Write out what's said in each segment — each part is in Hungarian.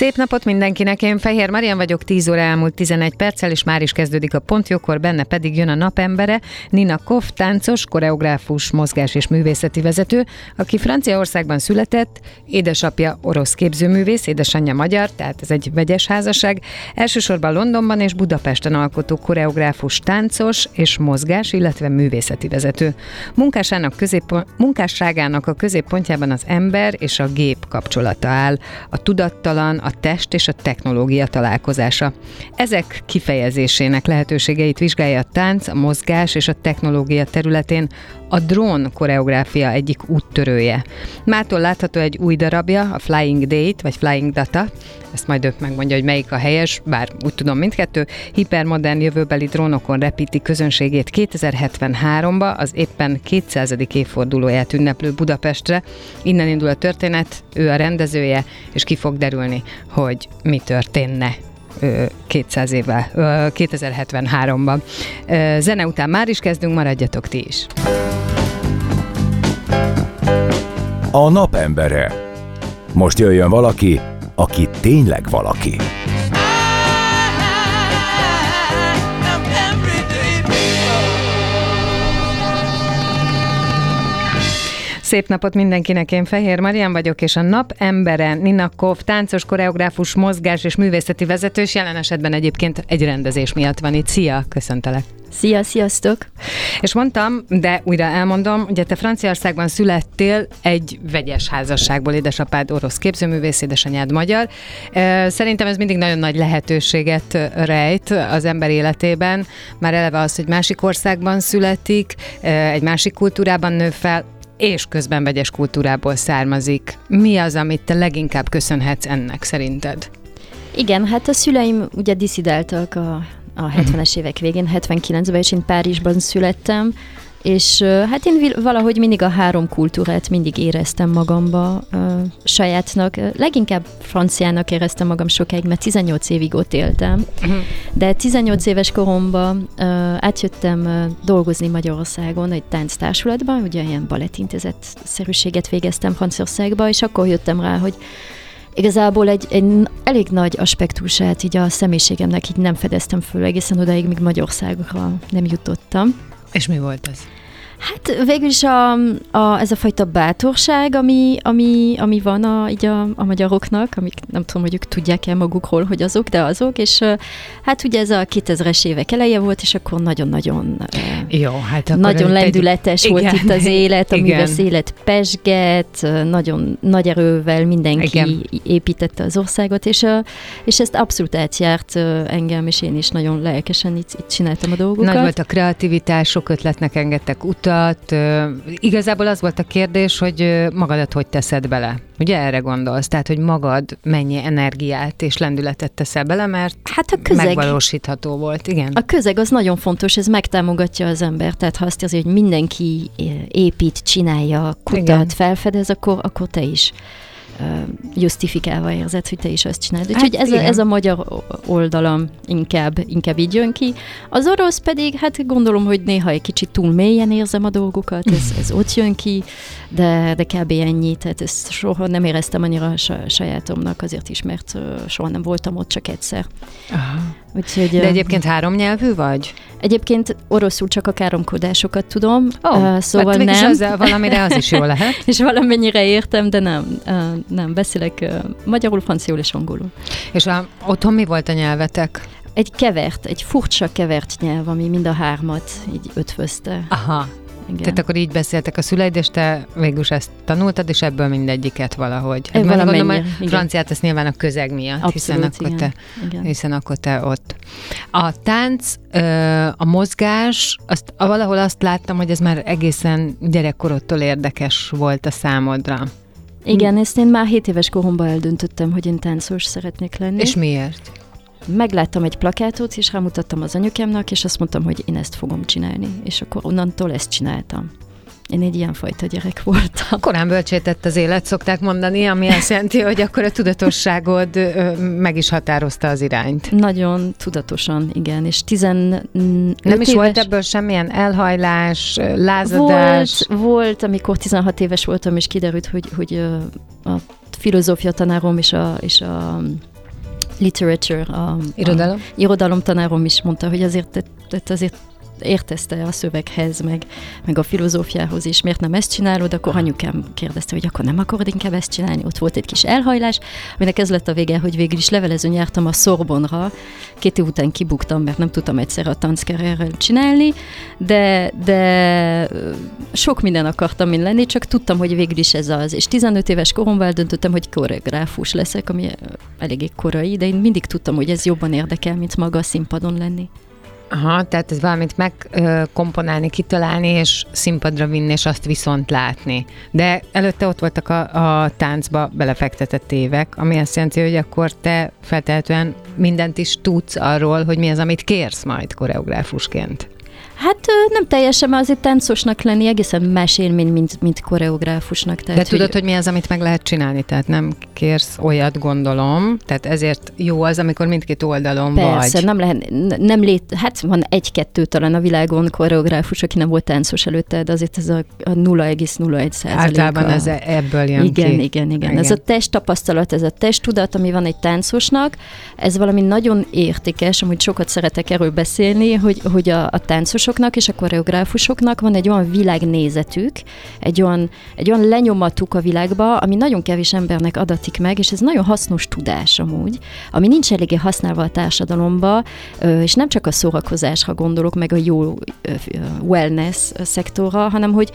Szép napot mindenkinek, én Fehér Marian vagyok, 10 óra elmúlt 11 perccel, és már is kezdődik a pontjókor, benne pedig jön a napembere, Nina Koff, táncos, koreográfus, mozgás és művészeti vezető, aki Franciaországban született, édesapja orosz képzőművész, édesanyja magyar, tehát ez egy vegyes házasság, elsősorban Londonban és Budapesten alkotó koreográfus, táncos és mozgás, illetve művészeti vezető. Munkásának közép, munkásságának a középpontjában az ember és a gép kapcsolata áll, a tudattalan, a a test és a technológia találkozása. Ezek kifejezésének lehetőségeit vizsgálja a tánc, a mozgás és a technológia területén a drón koreográfia egyik úttörője. Mától látható egy új darabja, a Flying Date, vagy Flying Data, ezt majd ő megmondja, hogy melyik a helyes, bár úgy tudom mindkettő, hipermodern jövőbeli drónokon repíti közönségét 2073-ba, az éppen 200. évfordulóját ünneplő Budapestre. Innen indul a történet, ő a rendezője, és ki fog derülni, hogy mi történne 200 évvel, 2073-ban. Zene után már is kezdünk, maradjatok ti is. A napembere. Most jöjjön valaki, aki tényleg valaki. Szép napot mindenkinek, én Fehér Marian vagyok, és a nap embere Nina Kov, táncos, koreográfus, mozgás és művészeti vezető, és jelen esetben egyébként egy rendezés miatt van itt. Szia, köszöntelek! Szia, sziasztok! És mondtam, de újra elmondom, ugye te Franciaországban születtél egy vegyes házasságból, édesapád orosz képzőművész, édesanyád magyar. Szerintem ez mindig nagyon nagy lehetőséget rejt az ember életében. Már eleve az, hogy másik országban születik, egy másik kultúrában nő fel, és közben vegyes kultúrából származik. Mi az, amit te leginkább köszönhetsz ennek szerinted? Igen, hát a szüleim ugye diszidáltak a, a 70-es évek végén, 79-ben, és én Párizsban születtem, és hát én valahogy mindig a három kultúrát mindig éreztem magamba sajátnak. Leginkább franciának éreztem magam sokáig, mert 18 évig ott éltem. De 18 éves koromban átjöttem dolgozni Magyarországon egy tánctársulatban, ugye ilyen balettintézet szerűséget végeztem Franciaországban, és akkor jöttem rá, hogy igazából egy, egy elég nagy aspektusát így a személyiségemnek így nem fedeztem föl egészen odáig, míg Magyarországra nem jutottam. És mi volt ez? Hát végül is a, a, ez a fajta bátorság, ami, ami, ami van a, így a, a magyaroknak, amik nem tudom, hogy ők tudják-e magukról, hogy azok, de azok, és hát ugye ez a 2000-es évek eleje volt, és akkor nagyon-nagyon Jó, hát akkor nagyon lendületes egy... volt igen. itt az élet, amivel az élet pesget, nagyon nagy erővel mindenki igen. építette az országot, és, és ezt abszolút átjárt engem, és én is nagyon lelkesen itt, itt csináltam a dolgokat. Nagy volt a kreativitás, sok ötletnek engedtek utat, utat. Igazából az volt a kérdés, hogy magadat hogy teszed bele. Ugye erre gondolsz? Tehát, hogy magad mennyi energiát és lendületet teszel bele, mert hát a közeg, megvalósítható volt, igen. A közeg az nagyon fontos, ez megtámogatja az ember, tehát ha azt azért, hogy mindenki épít, csinálja, kutat, igen. felfedez, akkor, akkor te is justifikálva érzed, hogy te is azt csinálod. Hát Úgyhogy ez, a, ez a magyar oldalam inkább, inkább így jön ki. Az orosz pedig, hát gondolom, hogy néha egy kicsit túl mélyen érzem a dolgokat, ez, ez ott jön ki, de, de kb. ennyi, tehát ezt soha nem éreztem annyira sajátomnak, azért is, mert soha nem voltam ott, csak egyszer. Aha. Úgyhogy, De egyébként három nyelvű vagy? Egyébként oroszul csak a káromkodásokat tudom, oh, uh, szóval hát nem. Az, valamire az is jó lehet. és valamennyire értem, de nem, uh, nem. Beszélek uh, magyarul, franciául és angolul. És a, otthon mi volt a nyelvetek? Egy kevert, egy furcsa kevert nyelv, ami mind a hármat így ötvözte. Aha, igen. Tehát akkor így beszéltek a szüleid, és te végül ezt tanultad, és ebből mindegyiket valahogy. Mert valamennyire, gondolom, igen. franciát ezt nyilván a közeg miatt, hiszen Abszolút, akkor, igen. te, igen. hiszen akkor te ott. A tánc, a mozgás, azt, valahol azt láttam, hogy ez már egészen gyerekkorodtól érdekes volt a számodra. Igen, ezt én már 7 éves koromban eldöntöttem, hogy én táncos szeretnék lenni. És miért? Megláttam egy plakátot, és rámutattam az anyukámnak, és azt mondtam, hogy én ezt fogom csinálni. És akkor onnantól ezt csináltam. Én egy ilyen fajta gyerek voltam. Korán bölcsétett az élet, szokták mondani, ami azt jelenti, hogy akkor a tudatosságod meg is határozta az irányt. Nagyon tudatosan, igen. És 15 Nem is éves... volt ebből semmilyen elhajlás, lázadás? Volt, volt, amikor 16 éves voltam, és kiderült, hogy, hogy a filozófia tanárom és a, és a literature, a, Irodalom? a irodalom tanárom is mondta, hogy azért, tehát azért értezte a szöveghez, meg, meg a filozófiához is, miért nem ezt csinálod, akkor anyukám kérdezte, hogy akkor nem akarod inkább ezt csinálni. Ott volt egy kis elhajlás, aminek ez lett a vége, hogy végül is levelezőn jártam a Sorbonra, két év után kibuktam, mert nem tudtam egyszer a tanckarrierrel csinálni, de, de sok minden akartam én lenni, csak tudtam, hogy végül is ez az. És 15 éves koromban döntöttem, hogy koreográfus leszek, ami eléggé korai, de én mindig tudtam, hogy ez jobban érdekel, mint maga a színpadon lenni. Aha, tehát ez valamit megkomponálni, kitalálni, és színpadra vinni, és azt viszont látni. De előtte ott voltak a, a táncba belefektetett évek, ami azt jelenti, hogy akkor te feltehetően mindent is tudsz arról, hogy mi az, amit kérsz majd koreográfusként. Hát ö, nem teljesen, mert azért táncosnak lenni egészen más élmény, mint, mint koreográfusnak. Tehát, De tudod, hogy mi az, amit meg lehet csinálni? Tehát nem kérsz olyat, gondolom. Tehát ezért jó az, amikor mindkét oldalon Persze, vagy. nem lehet, nem lét, hát van egy-kettő talán a világon koreográfus, aki nem volt táncos előtte, de azért ez a, a 0,01 százalék. Általában ez e- ebből jön igen, ki. igen, igen, Ez a testtapasztalat, ez a testtudat, ami van egy táncosnak, ez valami nagyon értékes, amúgy sokat szeretek erről beszélni, hogy, hogy a, a táncosoknak és a koreográfusoknak van egy olyan világnézetük, egy olyan, egy olyan lenyomatuk a világba, ami nagyon kevés embernek adatik meg, és ez nagyon hasznos tudás amúgy, ami nincs eléggé használva a társadalomba, és nem csak a szórakozásra gondolok, meg a jó wellness szektorra, hanem hogy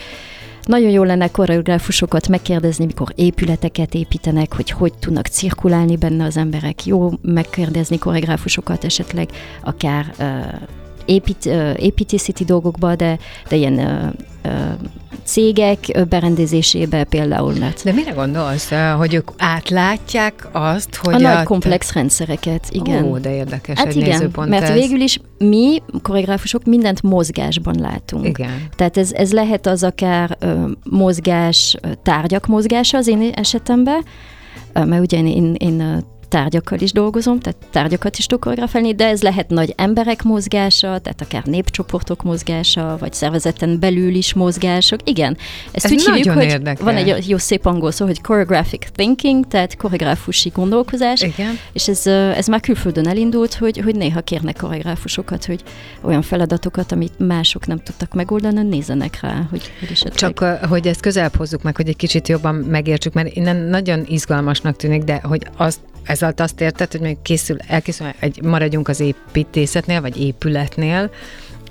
nagyon jó lenne koreográfusokat megkérdezni, mikor épületeket építenek, hogy hogy tudnak cirkulálni benne az emberek. Jó megkérdezni koreográfusokat esetleg akár uh, épít, építészeti dolgokba, de, de ilyen cégek berendezésébe például, mert De mire gondolsz, hogy ők átlátják azt, hogy a nagy komplex rendszereket, igen. Ó, de érdekes Hát egy igen, nézőpont mert ez. végül is mi, koreográfusok, mindent mozgásban látunk. Igen. Tehát ez, ez lehet az akár mozgás, tárgyak mozgása az én esetemben, mert ugye én, én, én tárgyakkal is dolgozom, tehát tárgyakat is tudok koreografálni, de ez lehet nagy emberek mozgása, tehát akár népcsoportok mozgása, vagy szervezeten belül is mozgások. Igen, ezt Ez úgy hívjuk, hogy érdekes. van egy jó szép angol szó, hogy choreographic thinking, tehát koreográfusi gondolkozás, Igen. és ez, ez már külföldön elindult, hogy, hogy néha kérnek koreográfusokat, hogy olyan feladatokat, amit mások nem tudtak megoldani, nézzenek rá, hogy, hogy esetleg... Csak, hogy ezt közelebb hozzuk meg, hogy egy kicsit jobban megértsük, mert innen nagyon izgalmasnak tűnik, de hogy azt, ez alatt azt érted, hogy még készül, elkészül, egy, maradjunk az építészetnél, vagy épületnél,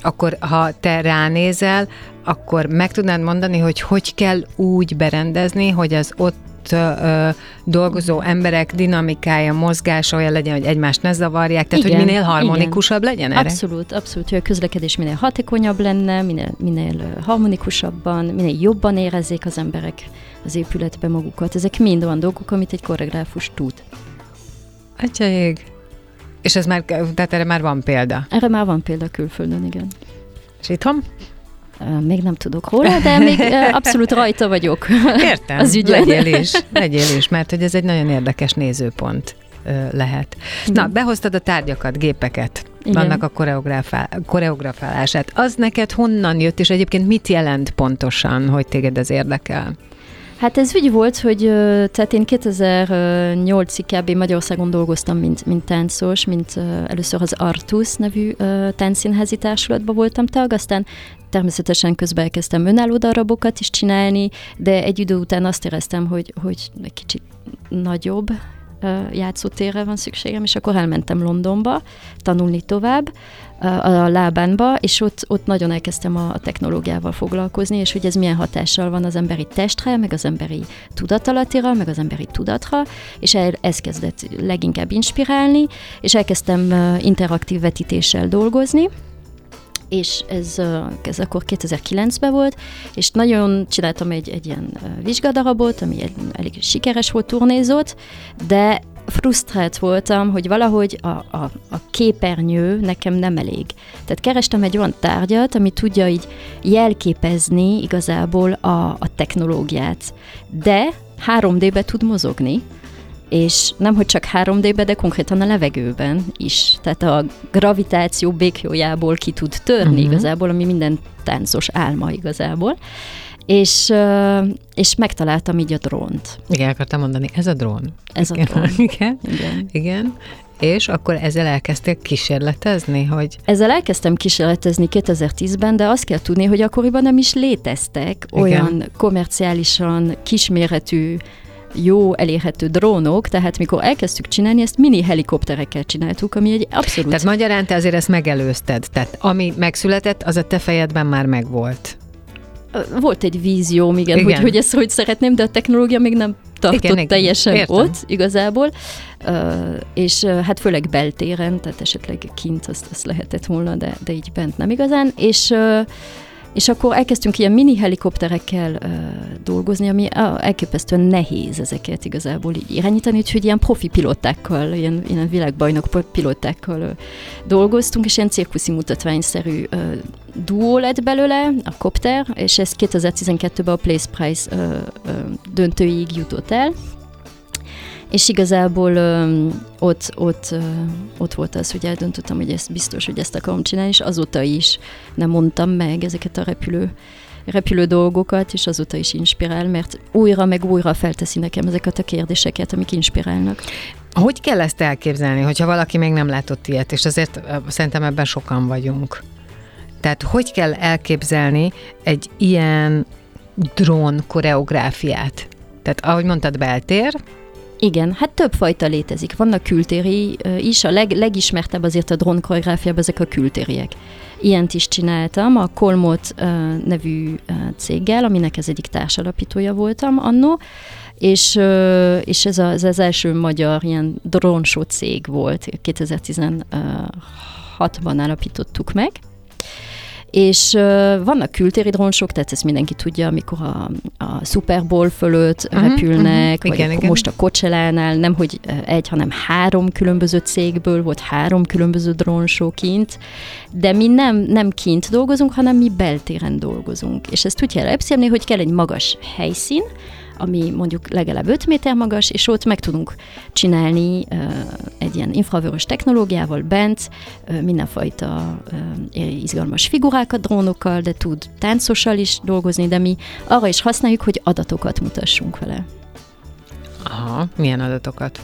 akkor ha te ránézel, akkor meg tudnád mondani, hogy hogy kell úgy berendezni, hogy az ott ö, dolgozó emberek dinamikája, mozgása olyan legyen, hogy egymást ne zavarják, tehát Igen, hogy minél harmonikusabb legyen erre? Abszolút, abszolút, hogy a közlekedés minél hatékonyabb lenne, minél, minél harmonikusabban, minél jobban érezzék az emberek az épületbe magukat. Ezek mind olyan dolgok, amit egy koreográfus tud. Atyaig. És ez már, tehát erre már van példa. Erre már van példa külföldön, igen. És itthon? Még nem tudok róla, de még abszolút rajta vagyok. Értem, Az ügyön. legyél is, legyél is, mert hogy ez egy nagyon érdekes nézőpont lehet. Na, behoztad a tárgyakat, gépeket, Igen. annak a koreografál, koreografálását. Az neked honnan jött, és egyébként mit jelent pontosan, hogy téged ez érdekel? Hát ez úgy volt, hogy tehát én 2008-ig kb. Magyarországon dolgoztam, mint, mint táncos, mint először az Artus nevű táncszínházi társulatban voltam tag, aztán természetesen közben elkezdtem önálló darabokat is csinálni, de egy idő után azt éreztem, hogy, hogy egy kicsit nagyobb játszótérre van szükségem, és akkor elmentem Londonba tanulni tovább a lábánba, és ott, ott nagyon elkezdtem a technológiával foglalkozni, és hogy ez milyen hatással van az emberi testre, meg az emberi tudatalatira, meg az emberi tudatra, és el, ez kezdett leginkább inspirálni, és elkezdtem interaktív vetítéssel dolgozni, és ez, ez akkor 2009-ben volt, és nagyon csináltam egy, egy ilyen vizsgadarabot, ami egy, elég sikeres volt, turnézott, de frusztrált voltam, hogy valahogy a, a, a képernyő nekem nem elég. Tehát kerestem egy olyan tárgyat, ami tudja így jelképezni igazából a, a technológiát, de 3D-be tud mozogni, és nem hogy csak 3D-be, de konkrétan a levegőben is. Tehát a gravitáció békjójából ki tud törni uh-huh. igazából, ami minden táncos álma igazából. És, és megtaláltam így a drónt. Igen, akartam mondani, ez a drón. Ez igen, a drón. Igen, igen. igen. És akkor ezzel elkezdték kísérletezni, hogy... Ezzel elkezdtem kísérletezni 2010-ben, de azt kell tudni, hogy akkoriban nem is léteztek Igen. olyan komerciálisan kisméretű jó elérhető drónok, tehát mikor elkezdtük csinálni, ezt mini helikopterekkel csináltuk, ami egy abszolút... Tehát magyarán te azért ezt megelőzted, tehát ami megszületett, az a te fejedben már megvolt. Volt egy vízióm, igen, igen. Hogy, hogy ezt hogy szeretném, de a technológia még nem tartott igen, teljesen Értem. ott igazából, uh, és uh, hát főleg beltéren, tehát esetleg kint azt, azt lehetett volna, de, de így bent nem igazán, és uh, és akkor elkezdtünk ilyen mini helikopterekkel uh, dolgozni, ami uh, elképesztően nehéz ezeket igazából így irányítani, úgyhogy ilyen profi pilotákkal, ilyen, ilyen világbajnok pilotákkal uh, dolgoztunk, és ilyen cirkuszi mutatványszerű uh, duó lett belőle, a kopter, és ez 2012-ben a Place Prize uh, uh, döntőig jutott el, és igazából ö, ott, ott, ö, ott volt az, hogy eldöntöttem, hogy ezt biztos, hogy ezt akarom csinálni, és azóta is nem mondtam meg ezeket a repülő, repülő dolgokat, és azóta is inspirál, mert újra meg újra felteszi nekem ezeket a kérdéseket, amik inspirálnak. Hogy kell ezt elképzelni, hogyha valaki még nem látott ilyet, és azért szerintem ebben sokan vagyunk. Tehát hogy kell elképzelni egy ilyen drón koreográfiát? Tehát ahogy mondtad, beltér, igen, hát több fajta létezik. Vannak kültéri is, a leg, legismertebb azért a drón koreográfiában ezek a kültériek. Ilyent is csináltam a Kolmot uh, nevű uh, céggel, aminek ez egyik társalapítója voltam annó, és, uh, és ez, a, ez az első magyar ilyen drónsó cég volt, 2016-ban állapítottuk meg, és vannak kültéri drónsok, tehát ezt mindenki tudja, amikor a, a Super Bowl fölött uh-huh, repülnek, uh-huh. vagy igen, igen. most a Coachella-nál nem, hogy egy, hanem három különböző cégből volt három különböző drónsó kint, de mi nem, nem kint dolgozunk, hanem mi beltéren dolgozunk. És ezt úgy kell elképzelni, hogy kell egy magas helyszín, ami mondjuk legalább 5 méter magas, és ott meg tudunk csinálni egy ilyen infravörös technológiával bent mindenfajta izgalmas figurákat drónokkal, de tud táncossal is dolgozni, de mi arra is használjuk, hogy adatokat mutassunk vele. Aha, milyen adatokat?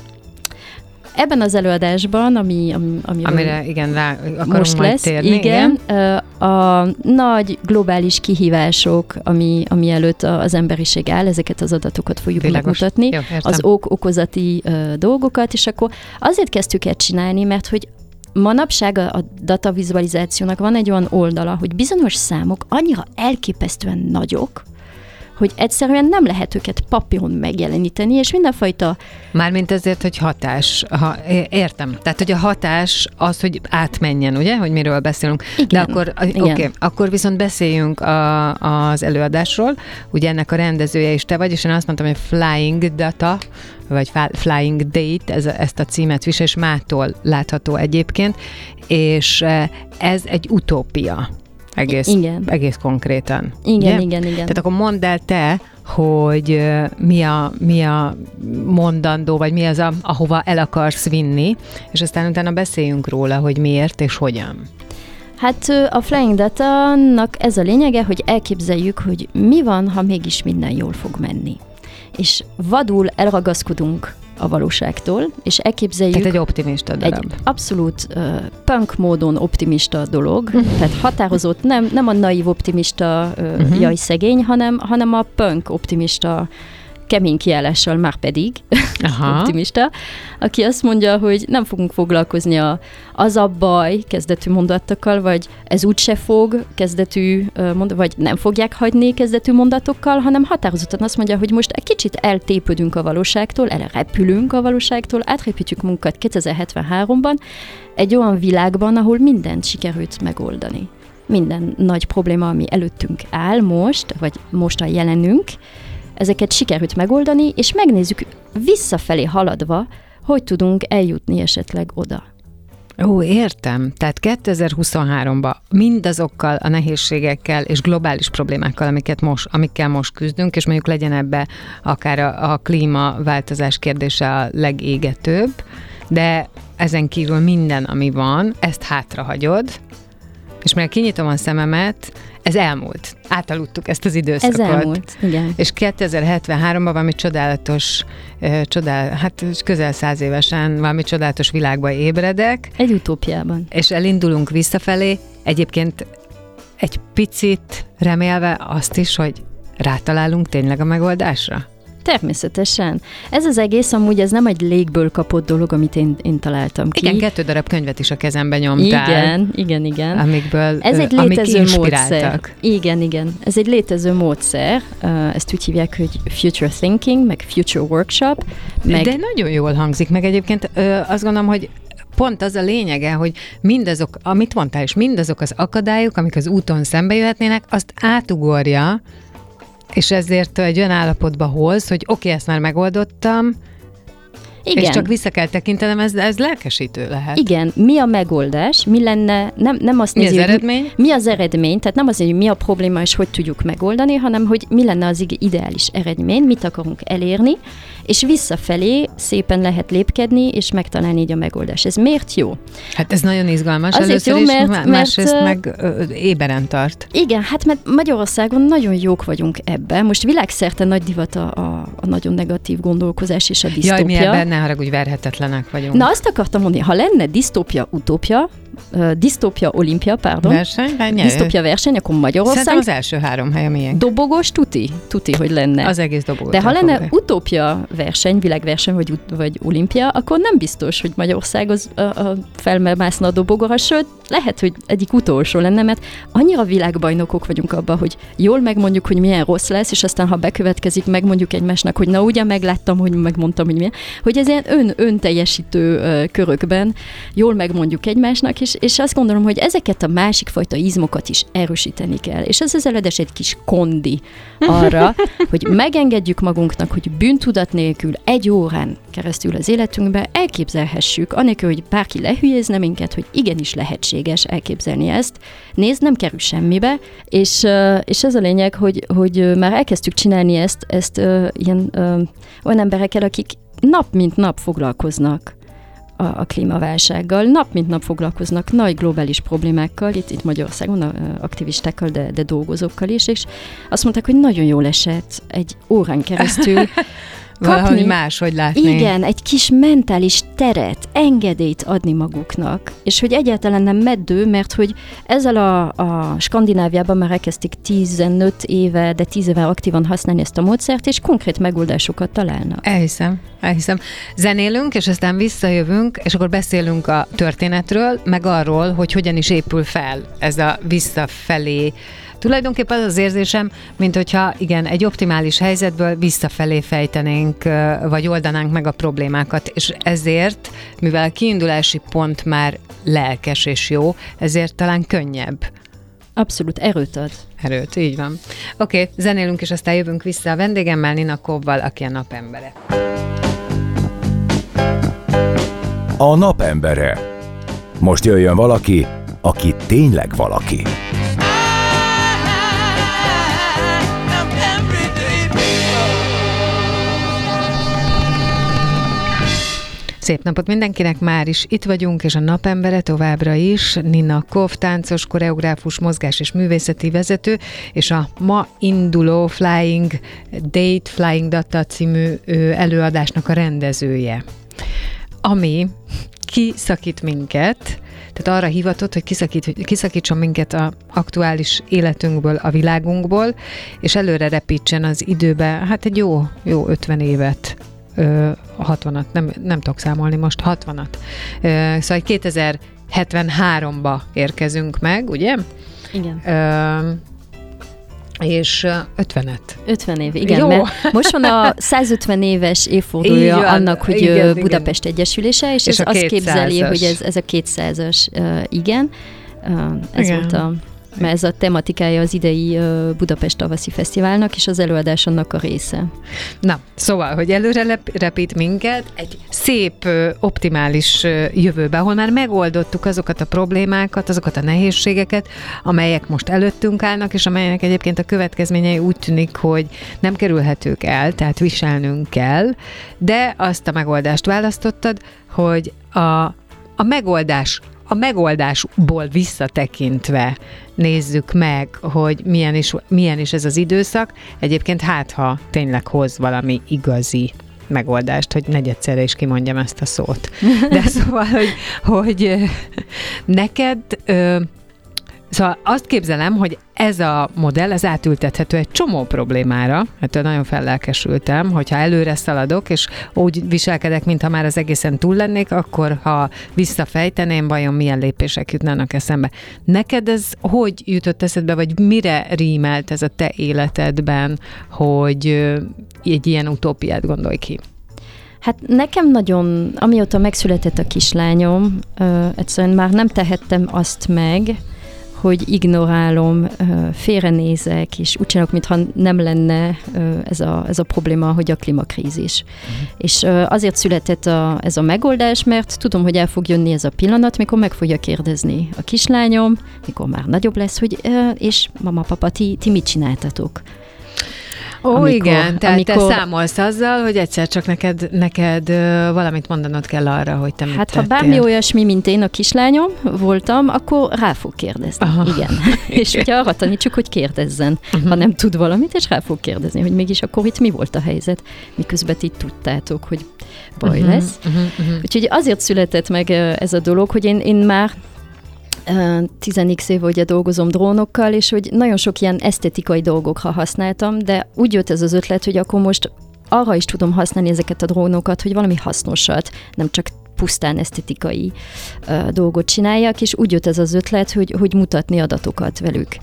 Ebben az előadásban, ami, ami, ami amire igen, rá most majd lesz, térni, igen, igen, a nagy globális kihívások, ami, ami előtt az emberiség áll, ezeket az adatokat fogjuk Világos. megmutatni, Jó, az ok-okozati dolgokat, és akkor azért kezdtük el csinálni, mert hogy manapság a, a datavizualizációnak van egy olyan oldala, hogy bizonyos számok annyira elképesztően nagyok, hogy egyszerűen nem lehet őket papíron megjeleníteni, és mindenfajta... Mármint ezért, hogy hatás. Ha, értem. Tehát, hogy a hatás az, hogy átmenjen, ugye, hogy miről beszélünk. Igen, De akkor, oké, okay, akkor viszont beszéljünk a, az előadásról. Ugye ennek a rendezője is te vagy, és én azt mondtam, hogy Flying Data, vagy Flying Date, ez, ezt a címet visel, és mától látható egyébként, és eh, ez egy utópia. Egész, igen. egész konkrétan. Igen, ugye? igen, igen. Tehát akkor mondd el te, hogy mi a, mi a mondandó, vagy mi az, a, ahova el akarsz vinni, és aztán utána beszéljünk róla, hogy miért és hogyan. Hát a Flying Data-nak ez a lényege, hogy elképzeljük, hogy mi van, ha mégis minden jól fog menni. És vadul elragaszkodunk a valóságtól, és elképzeljük... Tehát egy optimista darab. Egy abszolút uh, punk módon optimista dolog, tehát határozott, nem, nem a naív optimista uh, uh-huh. jaj szegény, hanem, hanem a punk optimista kemény kiállással már pedig, Aha. optimista, aki azt mondja, hogy nem fogunk foglalkozni a, az a baj kezdetű mondatokkal, vagy ez úgyse fog kezdetű mondat, vagy nem fogják hagyni kezdetű mondatokkal, hanem határozottan azt mondja, hogy most egy kicsit eltépődünk a valóságtól, elrepülünk a valóságtól, átrepítjük munkat 2073-ban egy olyan világban, ahol mindent sikerült megoldani. Minden nagy probléma, ami előttünk áll most, vagy most a jelenünk, ezeket sikerült megoldani, és megnézzük visszafelé haladva, hogy tudunk eljutni esetleg oda. Ó, értem. Tehát 2023-ban mindazokkal a nehézségekkel és globális problémákkal, amiket most, amikkel most küzdünk, és mondjuk legyen ebbe akár a, a klímaváltozás kérdése a legégetőbb, de ezen kívül minden, ami van, ezt hátrahagyod, és mert kinyitom a szememet, ez elmúlt. Átaludtuk ezt az időszakot. Ez elmúlt, igen. És 2073-ban valami csodálatos, csodál, hát közel száz évesen valami csodálatos világba ébredek. Egy utópiában. És elindulunk visszafelé, egyébként egy picit remélve azt is, hogy rátalálunk tényleg a megoldásra? Természetesen. Ez az egész amúgy ez nem egy légből kapott dolog, amit én, én találtam ki. Igen, kettő darab könyvet is a kezembe nyomtál. Igen, igen, igen. Amikből, ez egy létező módszer. Igen, igen. Ez egy létező módszer. Ezt úgy hívják, hogy Future Thinking, meg Future Workshop. Meg... De nagyon jól hangzik, meg egyébként azt gondolom, hogy pont az a lényege, hogy mindazok, amit mondtál, és mindazok az akadályok, amik az úton szembe jöhetnének, azt átugorja, és ezért egy olyan állapotba hoz, hogy oké, okay, ezt már megoldottam, igen. És csak vissza kell tekintenem, ez, ez lelkesítő lehet. Igen, mi a megoldás, mi lenne, nem, nem azt mi nézi, az eredmény? Mi, mi az eredmény, tehát nem az, hogy mi a probléma és hogy tudjuk megoldani, hanem hogy mi lenne az ideális eredmény, mit akarunk elérni, és visszafelé szépen lehet lépkedni, és megtalálni így a megoldást. Ez miért jó? Hát ez nagyon izgalmas. Azért Először jó, mert, is, mert, másrészt meg éberen tart. Igen, hát mert Magyarországon nagyon jók vagyunk ebben. Most világszerte nagy divat a, a, a nagyon negatív gondolkozás és a disztópia. Jaj, mi ebben ne haragudj, verhetetlenek vagyunk. Na azt akartam mondani, ha lenne disztópia, utópia, uh, disztópia, olimpia, pardon. Verseny? Disztópia verseny, akkor Magyarország. Szerintem az első három hely a miénk. Dobogos, tuti, tuti, hogy lenne. Az egész dobogos. De ha lenne utópia verseny, világverseny, vagy, vagy olimpia, akkor nem biztos, hogy Magyarország az a, a felmászna a dobogóra, sőt, lehet, hogy egyik utolsó lenne, mert annyira világbajnokok vagyunk abban, hogy jól megmondjuk, hogy milyen rossz lesz, és aztán, ha bekövetkezik, megmondjuk egymásnak, hogy na ugye megláttam, hogy megmondtam, hogy milyen, hogy ez ilyen ön, önteljesítő körökben jól megmondjuk egymásnak, és, és azt gondolom, hogy ezeket a másik fajta izmokat is erősíteni kell. És ez az eledes egy kis kondi arra, hogy megengedjük magunknak, hogy bűntudat nélkül egy órán keresztül az életünkbe elképzelhessük, anélkül, hogy bárki lehülyézne minket, hogy igenis lehetséges elképzelni ezt. Nézd, nem kerül semmibe, és, és ez a lényeg, hogy, hogy már elkezdtük csinálni ezt, ezt ilyen olyan emberekkel, akik nap mint nap foglalkoznak a, a klímaválsággal, nap mint nap foglalkoznak nagy globális problémákkal, itt, itt Magyarországon a, aktivistákkal, de, de dolgozókkal is, és azt mondták, hogy nagyon jól esett egy órán keresztül Valahogy más, hogy látni. Igen, egy kis mentális teret, engedélyt adni maguknak, és hogy egyáltalán nem meddő, mert hogy ezzel a, a Skandináviában már elkezdték 15 éve, de 10 éve aktívan használni ezt a módszert, és konkrét megoldásokat találnak. Elhiszem, elhiszem. Zenélünk, és aztán visszajövünk, és akkor beszélünk a történetről, meg arról, hogy hogyan is épül fel ez a visszafelé Tulajdonképpen az az érzésem, mint hogyha igen, egy optimális helyzetből visszafelé fejtenénk, vagy oldanánk meg a problémákat, és ezért, mivel a kiindulási pont már lelkes és jó, ezért talán könnyebb. Abszolút erőt ad. Erőt, így van. Oké, okay, zenélünk, és aztán jövünk vissza a vendégemmel, Nina Kovval, aki a napembere. A napembere. Most jöjjön valaki, aki tényleg valaki. Szép napot mindenkinek, már is itt vagyunk, és a napembere továbbra is Nina Kov, táncos, koreográfus, mozgás és művészeti vezető, és a ma induló Flying Date, Flying Data című előadásnak a rendezője. Ami kiszakít minket, tehát arra hivatott, hogy kiszakít, kiszakítson minket a aktuális életünkből, a világunkból, és előre repítsen az időbe, hát egy jó, jó 50 évet. 60-at, nem, nem tudok számolni most, 60-at. Szóval 2073-ba érkezünk meg, ugye? Igen. Ö, és 50-et. 50 év, igen, Jó. mert most van a 150 éves évfordulója van, annak, hogy igen, Budapest igen. Egyesülése, és, és ez azt képzeli, hogy ez, ez a 200-as, uh, igen, uh, ez igen. volt a mert ez a tematikája az idei Budapest Tavaszi Fesztiválnak, és az előadás annak a része. Na, szóval, hogy előre repít minket egy szép, optimális jövőbe, ahol már megoldottuk azokat a problémákat, azokat a nehézségeket, amelyek most előttünk állnak, és amelyek egyébként a következményei úgy tűnik, hogy nem kerülhetők el, tehát viselnünk kell, de azt a megoldást választottad, hogy a, a megoldás a megoldásból visszatekintve nézzük meg, hogy milyen is, milyen is ez az időszak. Egyébként hát, ha tényleg hoz valami igazi megoldást, hogy negyedszerre is kimondjam ezt a szót. De szóval, hogy, hogy neked Szóval azt képzelem, hogy ez a modell, ez átültethető egy csomó problémára. Hát nagyon fellelkesültem, hogyha előre szaladok, és úgy viselkedek, mintha már az egészen túl lennék, akkor ha visszafejteném, vajon milyen lépések jutnának eszembe. Neked ez hogy jutott eszedbe, vagy mire rímelt ez a te életedben, hogy egy ilyen utópiát gondolj ki? Hát nekem nagyon, amióta megszületett a kislányom, egyszerűen már nem tehettem azt meg, hogy ignorálom, félrenézek, és úgy csinálok, mintha nem lenne ez a, ez a probléma, hogy a klímakrízis. Uh-huh. És azért született a, ez a megoldás, mert tudom, hogy el fog jönni ez a pillanat, mikor meg fogja kérdezni a kislányom, mikor már nagyobb lesz, hogy és mama, papa, ti, ti mit csináltatok? Ó, amikor, igen, tehát amikor... te számolsz azzal, hogy egyszer csak neked, neked valamit mondanod kell arra, hogy te Hát mit ha bármi olyasmi, mint én a kislányom voltam, akkor rá fog kérdezni. Aha. Igen. és ugye arra tanítsuk, hogy kérdezzen, uh-huh. ha nem tud valamit, és rá fog kérdezni, hogy mégis akkor itt mi volt a helyzet, miközben ti tudtátok, hogy baj uh-huh. lesz. Uh-huh. Uh-huh. Úgyhogy azért született meg ez a dolog, hogy én, én már 10x év ugye dolgozom drónokkal, és hogy nagyon sok ilyen esztetikai dolgokra használtam, de úgy jött ez az ötlet, hogy akkor most arra is tudom használni ezeket a drónokat, hogy valami hasznosat, nem csak pusztán esztetikai uh, dolgot csináljak, és úgy jött ez az ötlet, hogy, hogy mutatni adatokat velük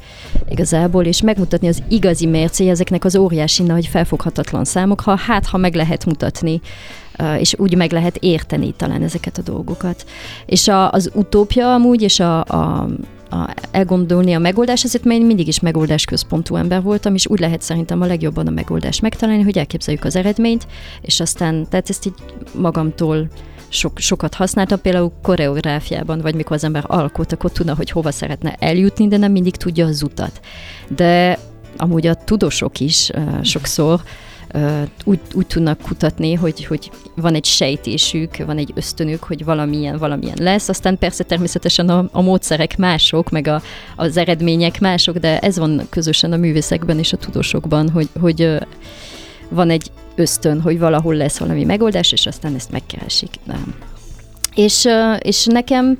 igazából, és megmutatni az igazi mércéje ezeknek az óriási nagy felfoghatatlan számokra, hát ha meg lehet mutatni és úgy meg lehet érteni talán ezeket a dolgokat. És a, az utópia amúgy, és a, a a, elgondolni a megoldás, ezért én mindig is megoldás központú ember voltam, és úgy lehet szerintem a legjobban a megoldást megtalálni, hogy elképzeljük az eredményt, és aztán, tehát ezt így magamtól sok, sokat használtam, például koreográfiában, vagy mikor az ember alkot, akkor tudna, hogy hova szeretne eljutni, de nem mindig tudja az utat. De amúgy a tudósok is uh, sokszor úgy, úgy tudnak kutatni, hogy, hogy van egy sejtésük, van egy ösztönük, hogy valamilyen, valamilyen lesz. Aztán persze természetesen a, a módszerek mások, meg a, az eredmények mások, de ez van közösen a művészekben és a tudósokban, hogy, hogy van egy ösztön, hogy valahol lesz valami megoldás, és aztán ezt megkeresik. Nem. És, és nekem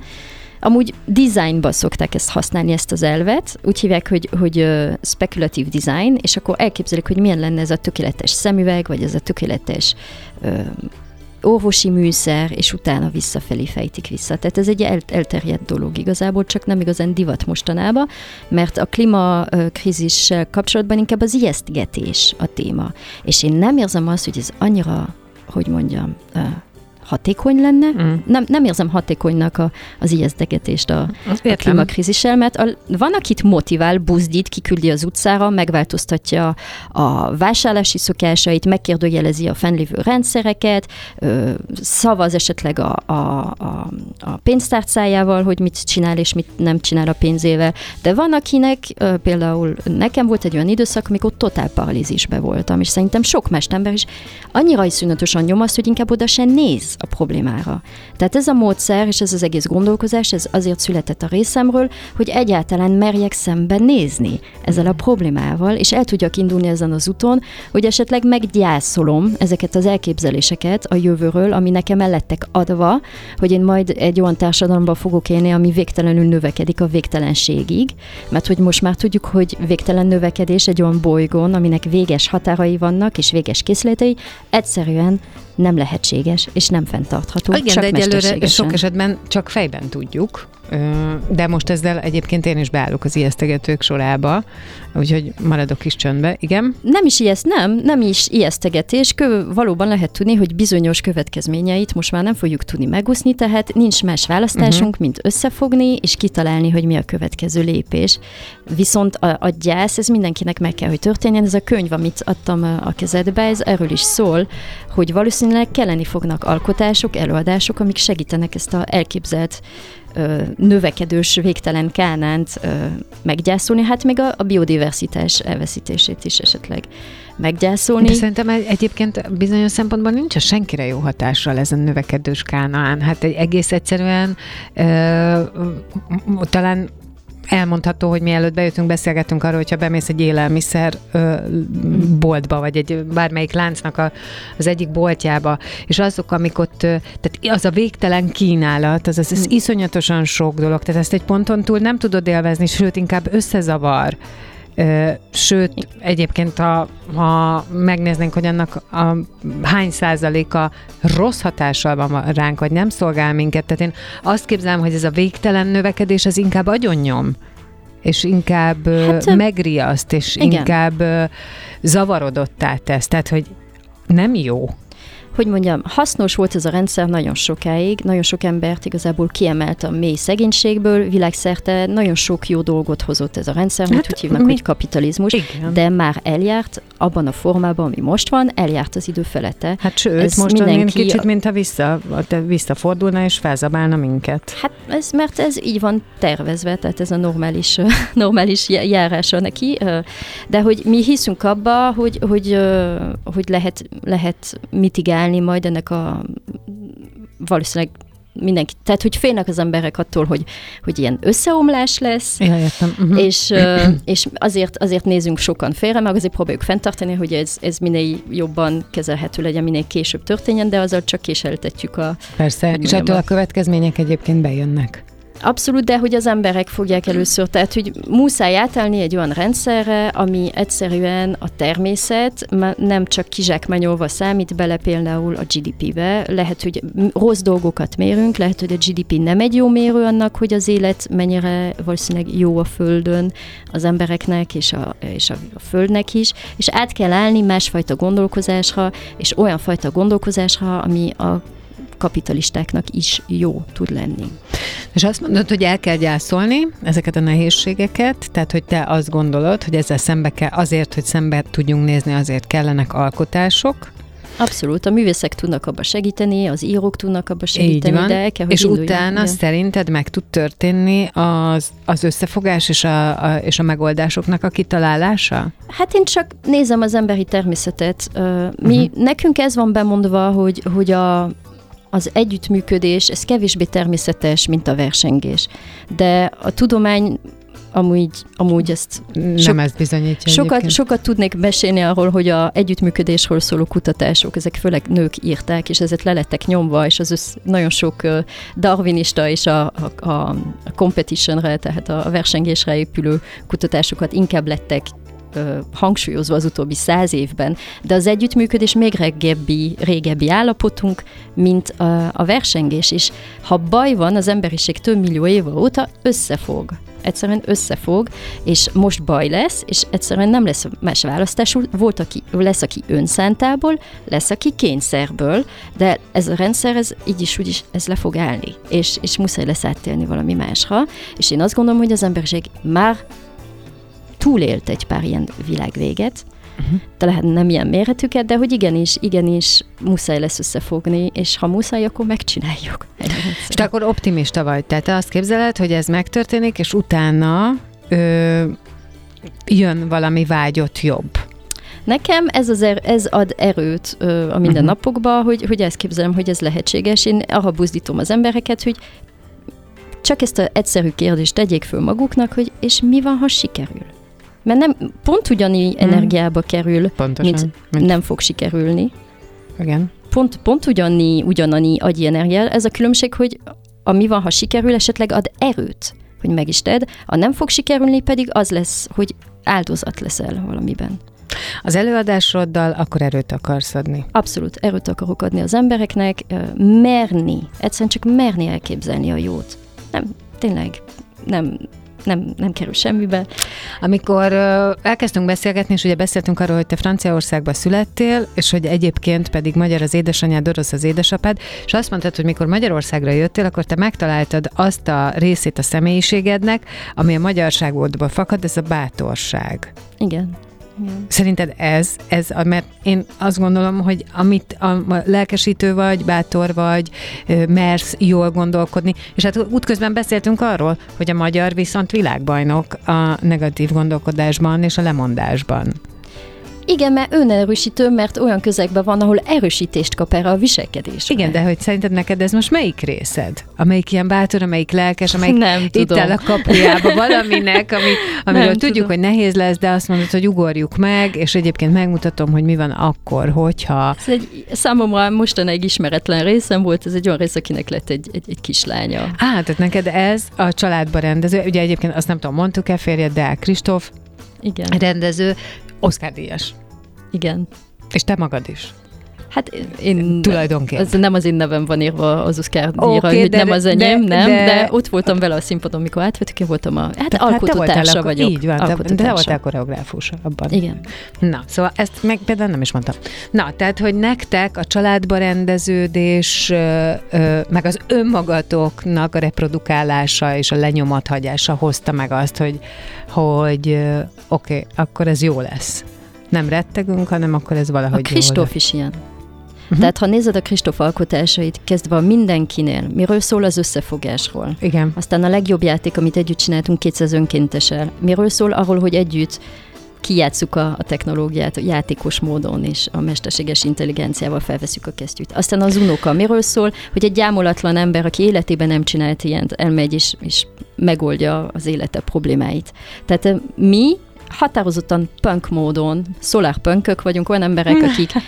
Amúgy designba szokták ezt használni, ezt az elvet. Úgy hívják, hogy, hogy uh, spekulatív design, és akkor elképzelik, hogy milyen lenne ez a tökéletes szemüveg, vagy ez a tökéletes uh, orvosi műszer, és utána visszafelé fejtik vissza. Tehát ez egy el, elterjedt dolog igazából, csak nem igazán divat mostanában, mert a klímakrízissel kapcsolatban inkább az ijesztgetés a téma. És én nem érzem azt, hogy ez annyira, hogy mondjam, hatékony lenne. Mm. Nem, nem érzem hatékonynak a, az ijesztegetést a, a klímakrízissel, mert a, van, akit motivál, buzdít, kiküldi az utcára, megváltoztatja a vásárlási szokásait, megkérdőjelezi a fennlévő rendszereket, ö, szavaz esetleg a, a, a, a pénztárcájával, hogy mit csinál és mit nem csinál a pénzével. De van, akinek ö, például nekem volt egy olyan időszak, amikor totál paralízisbe voltam, és szerintem sok más ember is annyira iszonyatosan nyomaszt, hogy inkább oda se néz a problémára. Tehát ez a módszer és ez az egész gondolkozás, ez azért született a részemről, hogy egyáltalán merjek szemben nézni ezzel a problémával, és el tudjak indulni ezen az úton, hogy esetleg meggyászolom ezeket az elképzeléseket a jövőről, ami nekem el adva, hogy én majd egy olyan társadalomban fogok élni, ami végtelenül növekedik a végtelenségig, mert hogy most már tudjuk, hogy végtelen növekedés egy olyan bolygón, aminek véges határai vannak és véges készletei, egyszerűen nem lehetséges és nem fenntartható. Igen, csak de egyelőre sok esetben csak fejben tudjuk, de most ezzel egyébként én is beállok az ijesztegetők sorába, úgyhogy maradok is csöndbe. Igen? Nem is ijeszt, nem, nem is ijesztegetés. Kö, valóban lehet tudni, hogy bizonyos következményeit most már nem fogjuk tudni megúszni, tehát nincs más választásunk, uh-huh. mint összefogni és kitalálni, hogy mi a következő lépés. Viszont a, a gyász, ez mindenkinek meg kell, hogy történjen. Ez a könyv, amit adtam a kezedbe, ez erről is szól, hogy valószínűleg kelleni fognak alkotások, előadások, amik segítenek ezt a elképzelt növekedős, végtelen kánánt meggyászolni, hát még a, a biodiversitás elveszítését is esetleg meggyászolni. De szerintem egy- egyébként bizonyos szempontból nincs a senkire jó hatással ez növekedős kánaán. Hát egy egész egyszerűen ö, talán elmondható, hogy mielőtt bejöttünk, beszélgettünk arról, hogyha bemész egy élelmiszer ö, boltba, vagy egy bármelyik láncnak a, az egyik boltjába, és azok, amik ott, ö, tehát az a végtelen kínálat, az, az, az iszonyatosan sok dolog, tehát ezt egy ponton túl nem tudod élvezni, sőt, inkább összezavar. Sőt, egyébként, ha, ha megnéznénk, hogy annak a hány százaléka rossz hatással van ránk, vagy nem szolgál minket, tehát én azt képzelem, hogy ez a végtelen növekedés az inkább agyonnyom, és inkább hát, megriaszt, és igen. inkább zavarodottá tesz, tehát hogy nem jó. Hogy mondjam, hasznos volt ez a rendszer nagyon sokáig, nagyon sok embert igazából kiemelt a mély szegénységből, világszerte nagyon sok jó dolgot hozott ez a rendszer, Hát, úgy hívnak, mi- hogy kapitalizmus, Igen. de már eljárt abban a formában, ami most van, eljárt az idő felette. Hát sőt, Ez most mindenki... kicsit, mintha vissza, te visszafordulna és felzabálna minket. Hát ez, mert ez így van tervezve, tehát ez a normális, normális já- járása neki, de hogy mi hiszünk abba, hogy, hogy, hogy lehet, lehet mitigálni majd ennek a valószínűleg mindenki, tehát hogy félnek az emberek attól, hogy, hogy ilyen összeomlás lesz, Ja, értem. Uh-huh. és, és azért, azért nézünk sokan félre, meg azért próbáljuk fenntartani, hogy ez, ez minél jobban kezelhető legyen, minél később történjen, de azzal csak késeltetjük a, Persze, és ettől a- következmények egyébként bejönnek. Abszolút, de hogy az emberek fogják először, tehát hogy muszáj átállni egy olyan rendszerre, ami egyszerűen a természet nem csak kizsákmányolva számít bele például a GDP-be. Lehet, hogy rossz dolgokat mérünk, lehet, hogy a GDP nem egy jó mérő annak, hogy az élet mennyire valószínűleg jó a Földön az embereknek és a, és a, a Földnek is, és át kell állni másfajta gondolkozásra, és olyan fajta gondolkozásra, ami a kapitalistáknak is jó tud lenni. És azt mondod, hogy el kell gyászolni ezeket a nehézségeket, tehát hogy te azt gondolod, hogy ezzel szembe kell, azért, hogy szembe tudjunk nézni, azért kellenek alkotások, Abszolút, a művészek tudnak abba segíteni, az írók tudnak abba segíteni, így van, de el kell, hogy és induljon. utána Igen. szerinted meg tud történni az, az összefogás és a, a, és a megoldásoknak a kitalálása? Hát én csak nézem az emberi természetet. Mi, uh-huh. Nekünk ez van bemondva, hogy, hogy a, az együttműködés, ez kevésbé természetes, mint a versengés. De a tudomány amúgy, amúgy ezt Nem Sok- ezt bizonyítja sokat, egyébként. sokat tudnék mesélni arról, hogy a együttműködésről szóló kutatások, ezek főleg nők írták, és ezek le lettek nyomva, és az össz, nagyon sok darwinista és a, a a competitionre, tehát a versengésre épülő kutatásokat inkább lettek ö, hangsúlyozva az utóbbi száz évben, de az együttműködés még régebbi, régebbi állapotunk, mint a, a versengés, és ha baj van, az emberiség több millió éve óta összefog. Egyszerűen összefog, és most baj lesz, és egyszerűen nem lesz más választású. Volt, aki, lesz, aki önszántából, lesz, aki kényszerből, de ez a rendszer, ez így is, úgy is, ez le fog állni, és, és muszáj lesz áttérni valami másra, és én azt gondolom, hogy az emberiség már túlélt egy pár ilyen világvéget, uh-huh. lehet nem ilyen méretüket, de hogy igenis, igenis muszáj lesz összefogni, és ha muszáj, akkor megcsináljuk. És te akkor optimista vagy, tehát te azt képzeled, hogy ez megtörténik, és utána ö, jön valami vágyott jobb. Nekem ez, az er, ez ad erőt ö, a mindennapokba, uh-huh. hogy, hogy ezt képzelem, hogy ez lehetséges. Én arra buzdítom az embereket, hogy csak ezt az egyszerű kérdést tegyék föl maguknak, hogy és mi van, ha sikerül? Mert nem, pont ugyanígy hmm. energiába kerül, Pontosan. mint, mint nem fog sikerülni. Igen. Pont, pont ugyanígy, ugyanannyi agyi energia. Ez a különbség, hogy a mi van, ha sikerül, esetleg ad erőt, hogy meg is tedd, a nem fog sikerülni pedig az lesz, hogy áldozat leszel valamiben. Az előadásoddal akkor erőt akarsz adni. Abszolút erőt akarok adni az embereknek, merni, egyszerűen csak merni elképzelni a jót. Nem, tényleg, nem, nem, nem kerül semmibe. Amikor elkezdtünk beszélgetni, és ugye beszéltünk arról, hogy te Franciaországban születtél, és hogy egyébként pedig magyar az édesanyád, orosz az édesapád, és azt mondtad, hogy mikor Magyarországra jöttél, akkor te megtaláltad azt a részét a személyiségednek, ami a magyarságodból fakad, ez a bátorság. Igen. Igen. Szerinted ez, ez, mert én azt gondolom, hogy amit a lelkesítő vagy, bátor vagy, mersz jól gondolkodni, és hát útközben beszéltünk arról, hogy a magyar viszont világbajnok a negatív gondolkodásban és a lemondásban. Igen, mert önerősítő, mert olyan közegben van, ahol erősítést kap erre a viselkedés. Igen, de hogy szerinted neked ez most melyik részed? Amelyik ilyen bátor, amelyik lelkes, amelyik nem itt tudom. áll a kapujába valaminek, ami, amiről nem tudjuk, tudom. hogy nehéz lesz, de azt mondod, hogy ugorjuk meg, és egyébként megmutatom, hogy mi van akkor, hogyha... Ez egy számomra mostanáig ismeretlen részem volt, ez egy olyan rész, akinek lett egy, egy, egy kislánya. Á, tehát neked ez a családba rendező, ugye egyébként azt nem tudom, mondtuk-e férjed, de Kristóf, igen. rendező, Oscar díjas. Igen. És te magad is. Hát én tulajdonképpen. Ez nem az én nevem van írva az Oscar díjra, okay, hogy de, nem az enyém, de, nem, de, de ott voltam vele a színpadon, mikor átvettük, én voltam a, hát de, alkotótársa hát vagyok. Így van, te, te voltál koreográfus abban. Igen. Na, szóval ezt meg például nem is mondtam. Na, tehát, hogy nektek a családba rendeződés, meg az önmagatoknak a reprodukálása és a lenyomathagyása hozta meg azt, hogy, hogy oké, okay, akkor ez jó lesz nem rettegünk, hanem akkor ez valahogy A Kristóf is ilyen. Uh-huh. Tehát ha nézed a Kristóf alkotásait, kezdve a mindenkinél, miről szól az összefogásról. Igen. Aztán a legjobb játék, amit együtt csináltunk 200 önkéntesel. Miről szól arról, hogy együtt kijátszuk a, a technológiát a játékos módon, és a mesterséges intelligenciával felveszük a kesztyűt. Aztán az unoka miről szól, hogy egy gyámolatlan ember, aki életében nem csinált ilyent, elmegy és, és megoldja az élete problémáit. Tehát mi határozottan punk módon, szolárpönkök vagyunk, olyan emberek, akik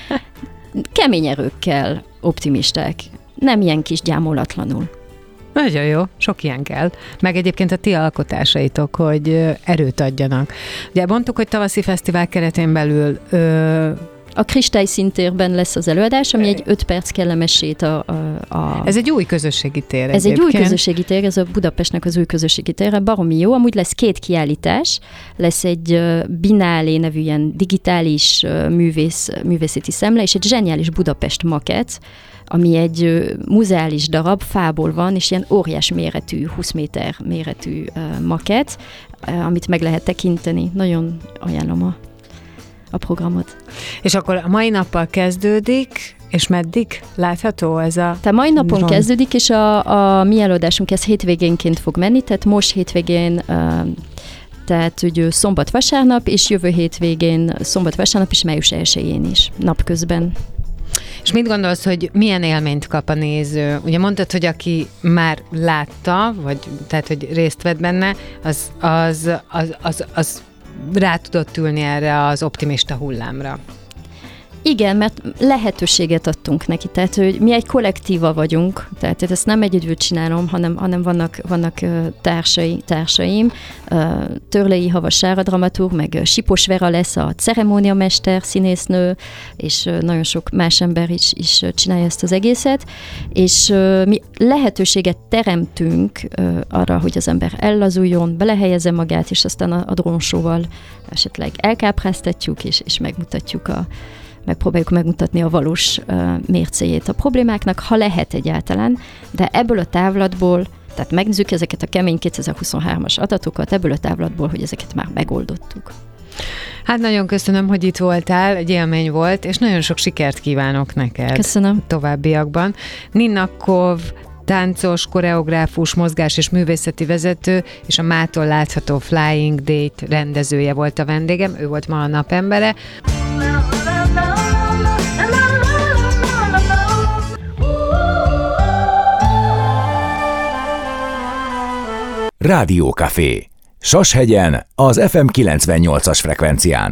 kemény erőkkel optimisták, nem ilyen kis gyámolatlanul. Nagyon jó, sok ilyen kell. Meg egyébként a ti alkotásaitok, hogy erőt adjanak. Ugye mondtuk, hogy tavaszi fesztivál keretén belül ö, a Kristály szintérben lesz az előadás, ami egy 5 perc kellemes sét a, a. Ez egy új közösségi tér Ez egyébként. egy új közösségi tér, ez a Budapestnek az új közösségi tér, baromi jó. Amúgy lesz két kiállítás, lesz egy Binálé nevű ilyen digitális művész, művészeti szemle, és egy zseniális Budapest maket, ami egy muzeális darab, fából van, és ilyen óriás méretű, 20 méter méretű maket, amit meg lehet tekinteni. Nagyon ajánlom a a programot. És akkor a mai nappal kezdődik, és meddig látható ez a... Tehát mai napon drón. kezdődik, és a, a mi előadásunk ez hétvégénként fog menni, tehát most hétvégén tehát hogy szombat-vasárnap, és jövő hétvégén szombat-vasárnap, és május 1 is, napközben. És mit gondolsz, hogy milyen élményt kap a néző? Ugye mondtad, hogy aki már látta, vagy tehát, hogy részt vett benne, az, az, az, az, az rá tudott ülni erre az optimista hullámra. Igen, mert lehetőséget adtunk neki, tehát hogy mi egy kollektíva vagyunk, tehát ezt nem egyedül csinálom, hanem, hanem vannak, vannak társai, társaim, Törlei Havasára dramaturg, meg Sipos Vera lesz a ceremóniamester, színésznő, és nagyon sok más ember is, is csinálja ezt az egészet, és mi lehetőséget teremtünk arra, hogy az ember ellazuljon, belehelyezze magát, és aztán a, a drónsóval esetleg elkápráztatjuk, és, és megmutatjuk a, megpróbáljuk megmutatni a valós mércéjét a problémáknak, ha lehet egyáltalán, de ebből a távlatból, tehát megnézzük ezeket a kemény 2023-as adatokat, ebből a távlatból, hogy ezeket már megoldottuk. Hát nagyon köszönöm, hogy itt voltál, egy élmény volt, és nagyon sok sikert kívánok neked. Köszönöm. Továbbiakban. Ninnakov táncos, koreográfus, mozgás és művészeti vezető, és a mától látható Flying Date rendezője volt a vendégem, ő volt ma a napembere. Rádiókafé. Sashegyen, az FM 98-as frekvencián.